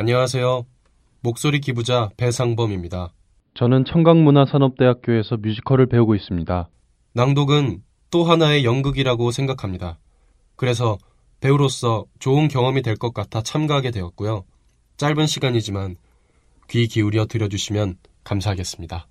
안녕하세요. 목소리 기부자 배상범입니다. 저는 청강문화산업대학교에서 뮤지컬을 배우고 있습니다. 낭독은 또 하나의 연극이라고 생각합니다. 그래서 배우로서 좋은 경험이 될 것 같아 참가하게 되었고요. 짧은 시간이지만 귀 기울여 들어주시면 감사하겠습니다.